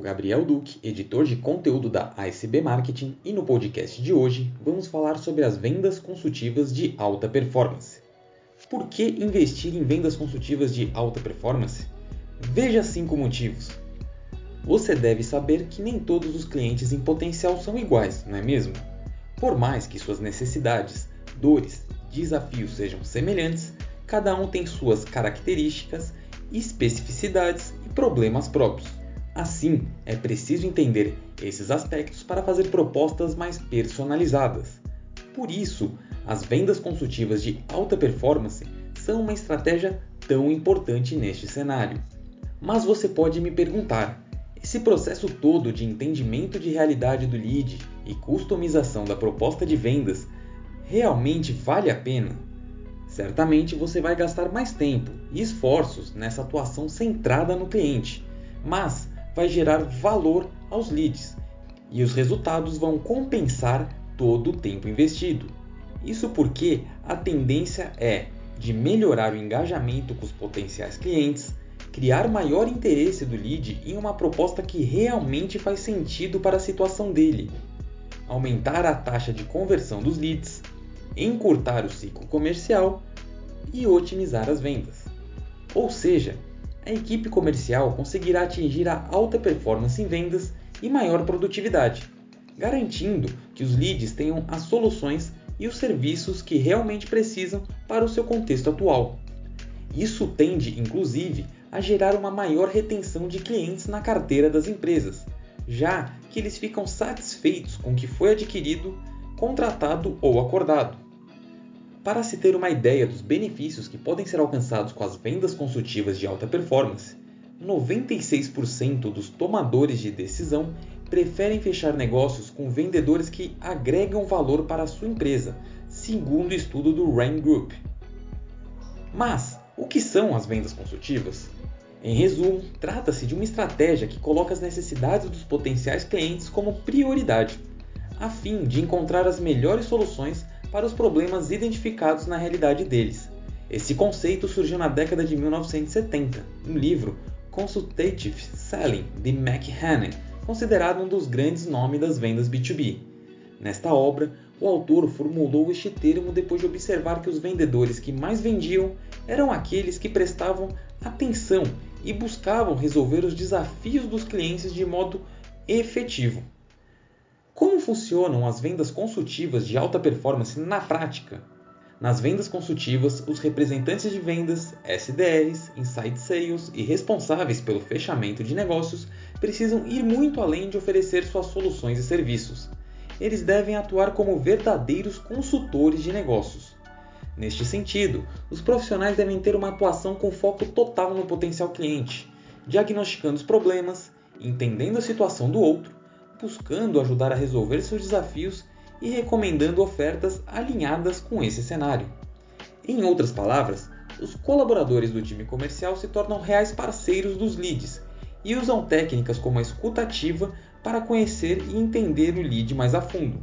Gabriel Duque, editor de conteúdo da ASB Marketing, e no podcast de hoje vamos falar sobre as vendas consultivas de alta performance. Por que investir em vendas consultivas de alta performance? Veja cinco motivos. Você deve saber que nem todos os clientes em potencial são iguais, não é mesmo? Por mais que suas necessidades, dores, desafios sejam semelhantes, cada um tem suas características, especificidades e problemas próprios. Assim, é preciso entender esses aspectos para fazer propostas mais personalizadas. Por isso, as vendas consultivas de alta performance são uma estratégia tão importante neste cenário. Mas você pode me perguntar: esse processo todo de entendimento de realidade do lead e customização da proposta de vendas realmente vale a pena? Certamente você vai gastar mais tempo e esforços nessa atuação centrada no cliente, mas vai gerar valor aos leads e os resultados vão compensar todo o tempo investido. Isso porque a tendência é de melhorar o engajamento com os potenciais clientes, criar maior interesse do lead em uma proposta que realmente faz sentido para a situação dele, aumentar a taxa de conversão dos leads, encurtar o ciclo comercial e otimizar as vendas. Ou seja, a equipe comercial conseguirá atingir a alta performance em vendas e maior produtividade, garantindo que os leads tenham as soluções e os serviços que realmente precisam para o seu contexto atual. Isso tende, inclusive, a gerar uma maior retenção de clientes na carteira das empresas, já que eles ficam satisfeitos com o que foi adquirido, contratado ou acordado. Para se ter uma ideia dos benefícios que podem ser alcançados com as vendas consultivas de alta performance, 96% dos tomadores de decisão preferem fechar negócios com vendedores que agregam valor para a sua empresa, segundo o estudo do Rain Group. Mas, o que são as vendas consultivas? Em resumo, trata-se de uma estratégia que coloca as necessidades dos potenciais clientes como prioridade, a fim de encontrar as melhores soluções para os problemas identificados na realidade deles. Esse conceito surgiu na década de 1970, no livro Consultative Selling de McHenry, considerado um dos grandes nomes das vendas B2B. Nesta obra, o autor formulou este termo depois de observar que os vendedores que mais vendiam eram aqueles que prestavam atenção e buscavam resolver os desafios dos clientes de modo efetivo. Como funcionam as vendas consultivas de alta performance na prática? Nas vendas consultivas, os representantes de vendas, SDRs, Inside Sales e responsáveis pelo fechamento de negócios precisam ir muito além de oferecer suas soluções e serviços. Eles devem atuar como verdadeiros consultores de negócios. Neste sentido, os profissionais devem ter uma atuação com foco total no potencial cliente, diagnosticando os problemas, entendendo a situação do outro buscando ajudar a resolver seus desafios e recomendando ofertas alinhadas com esse cenário. Em outras palavras, os colaboradores do time comercial se tornam reais parceiros dos leads e usam técnicas como a escuta ativa para conhecer e entender o lead mais a fundo.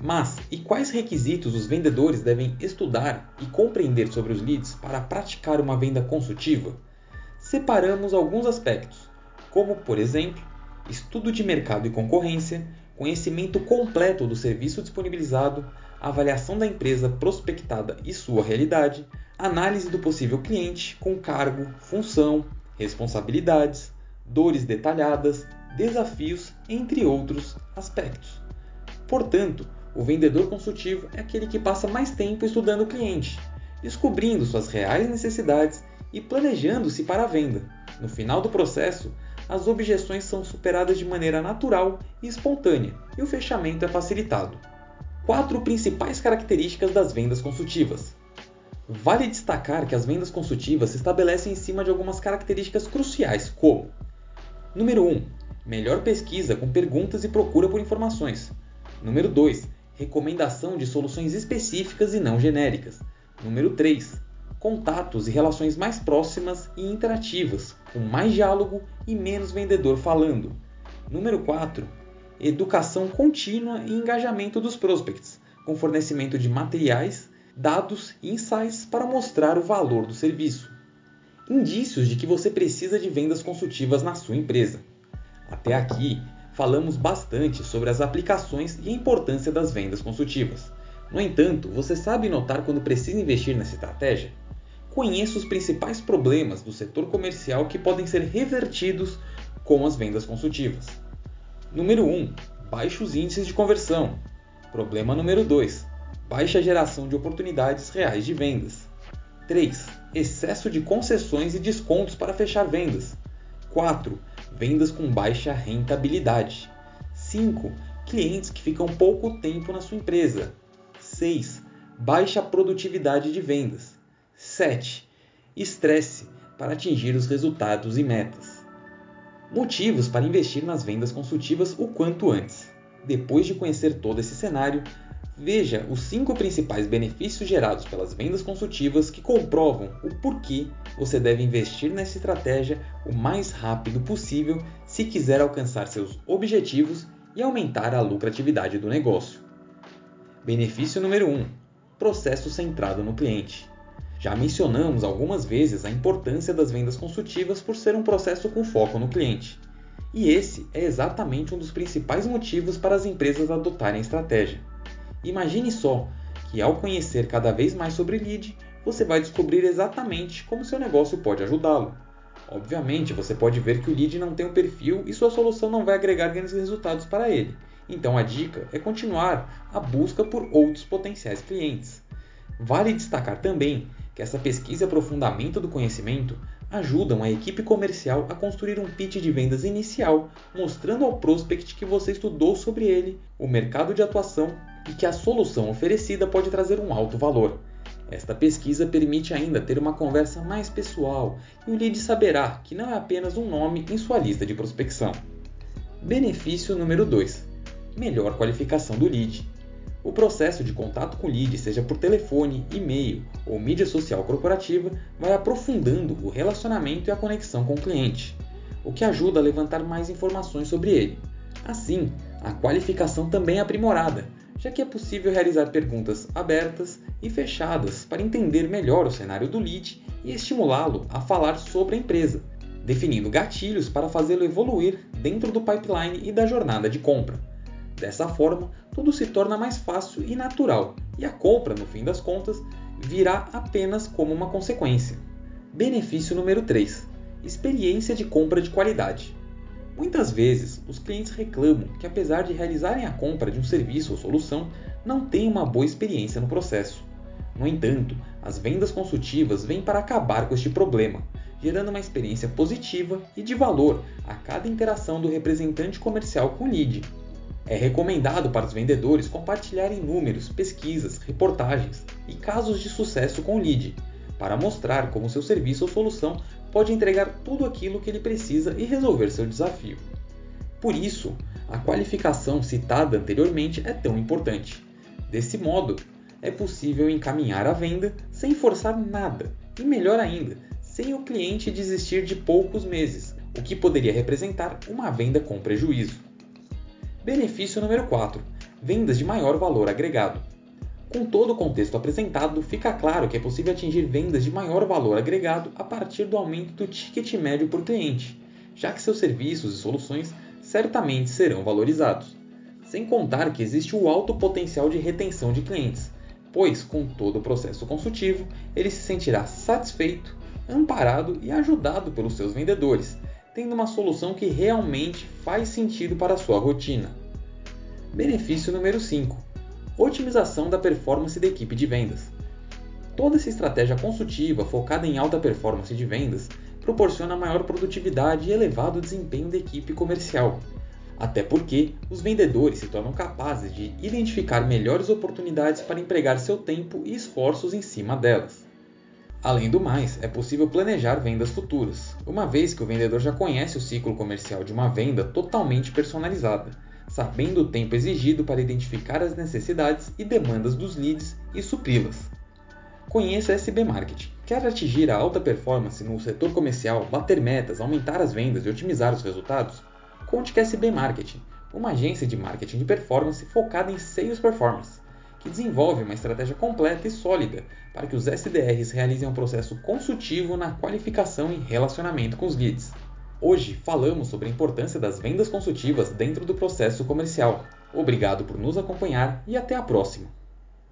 Mas e quais requisitos os vendedores devem estudar e compreender sobre os leads para praticar uma venda consultiva? Separamos alguns aspectos, como, por exemplo, estudo de mercado e concorrência, conhecimento completo do serviço disponibilizado, avaliação da empresa prospectada e sua realidade, análise do possível cliente com cargo, função, responsabilidades, dores detalhadas, desafios, entre outros aspectos. Portanto, o vendedor consultivo é aquele que passa mais tempo estudando o cliente, descobrindo suas reais necessidades e planejando-se para a venda. No final do processo, as objeções são superadas de maneira natural e espontânea e o fechamento é facilitado. Quatro principais características das vendas consultivas. Vale destacar que as vendas consultivas se estabelecem em cima de algumas características cruciais, como: número 1, melhor pesquisa com perguntas e procura por informações. Número 2, recomendação de soluções específicas e não genéricas. Número 3, contatos e relações mais próximas e interativas, com mais diálogo e menos vendedor falando. Número 4. Educação contínua e engajamento dos prospects, com fornecimento de materiais, dados e insights para mostrar o valor do serviço. Indícios de que você precisa de vendas consultivas na sua empresa. Até aqui, falamos bastante sobre as aplicações e a importância das vendas consultivas. No entanto, você sabe notar quando precisa investir nessa estratégia? Conheça os principais problemas do setor comercial que podem ser revertidos com as vendas consultivas. Número 1. Baixos índices de conversão. Problema número 2. Baixa geração de oportunidades reais de vendas. 3. Excesso de concessões e descontos para fechar vendas. 4. Vendas com baixa rentabilidade. 5. Clientes que ficam pouco tempo na sua empresa. 6. Baixa produtividade de vendas. 7. Estresse para atingir os resultados e metas. Motivos para investir nas vendas consultivas o quanto antes. Depois de conhecer todo esse cenário, veja os cinco principais benefícios gerados pelas vendas consultivas que comprovam o porquê você deve investir nessa estratégia o mais rápido possível se quiser alcançar seus objetivos e aumentar a lucratividade do negócio. Benefício número 1: Processo centrado no cliente. Já mencionamos algumas vezes a importância das vendas consultivas por ser um processo com foco no cliente. E esse é exatamente um dos principais motivos para as empresas adotarem a estratégia. Imagine só que ao conhecer cada vez mais sobre lead, você vai descobrir exatamente como seu negócio pode ajudá-lo. Obviamente, você pode ver que o lead não tem um perfil e sua solução não vai agregar grandes resultados para ele. Então a dica é continuar a busca por outros potenciais clientes. Vale destacar também que essa pesquisa e aprofundamento do conhecimento ajudam a equipe comercial a construir um pitch de vendas inicial, mostrando ao prospect que você estudou sobre ele, o mercado de atuação e que a solução oferecida pode trazer um alto valor. Esta pesquisa permite ainda ter uma conversa mais pessoal e o lead saberá que não é apenas um nome em sua lista de prospecção. Benefício número 2: melhor qualificação do lead. O processo de contato com o lead, seja por telefone, e-mail ou mídia social corporativa, vai aprofundando o relacionamento e a conexão com o cliente, o que ajuda a levantar mais informações sobre ele. Assim, a qualificação também é aprimorada, já que é possível realizar perguntas abertas e fechadas para entender melhor o cenário do lead e estimulá-lo a falar sobre a empresa, definindo gatilhos para fazê-lo evoluir dentro do pipeline e da jornada de compra. Dessa forma, tudo se torna mais fácil e natural, e a compra, no fim das contas, virá apenas como uma consequência. Benefício número 3: experiência de compra de qualidade. Muitas vezes, os clientes reclamam que, apesar de realizarem a compra de um serviço ou solução, não têm uma boa experiência no processo. No entanto, as vendas consultivas vêm para acabar com este problema, gerando uma experiência positiva e de valor a cada interação do representante comercial com o lead. É recomendado para os vendedores compartilharem números, pesquisas, reportagens e casos de sucesso com o lead, para mostrar como seu serviço ou solução pode entregar tudo aquilo que ele precisa e resolver seu desafio. Por isso, a qualificação citada anteriormente é tão importante. Desse modo, é possível encaminhar a venda sem forçar nada e, melhor ainda, sem o cliente desistir de poucos meses, o que poderia representar uma venda com prejuízo. Benefício número 4: vendas de maior valor agregado. Com todo o contexto apresentado, fica claro que é possível atingir vendas de maior valor agregado a partir do aumento do ticket médio por cliente, já que seus serviços e soluções certamente serão valorizados. Sem contar que existe o alto potencial de retenção de clientes, pois com todo o processo consultivo ele se sentirá satisfeito, amparado e ajudado pelos seus vendedores, tendo uma solução que realmente faz sentido para a sua rotina. Benefício número 5: otimização da performance da equipe de vendas. Toda essa estratégia consultiva focada em alta performance de vendas proporciona maior produtividade e elevado desempenho da equipe comercial. Até porque os vendedores se tornam capazes de identificar melhores oportunidades para empregar seu tempo e esforços em cima delas. Além do mais, é possível planejar vendas futuras, uma vez que o vendedor já conhece o ciclo comercial de uma venda totalmente personalizada, sabendo o tempo exigido para identificar as necessidades e demandas dos leads e supri-las. Conheça SB Marketing. Quer atingir a alta performance no setor comercial, bater metas, aumentar as vendas e otimizar os resultados? Conte com a SB Marketing, uma agência de marketing de performance focada em sales performance que desenvolve uma estratégia completa e sólida para que os SDRs realizem um processo consultivo na qualificação e relacionamento com os leads. Hoje falamos sobre a importância das vendas consultivas dentro do processo comercial. Obrigado por nos acompanhar e até a próxima!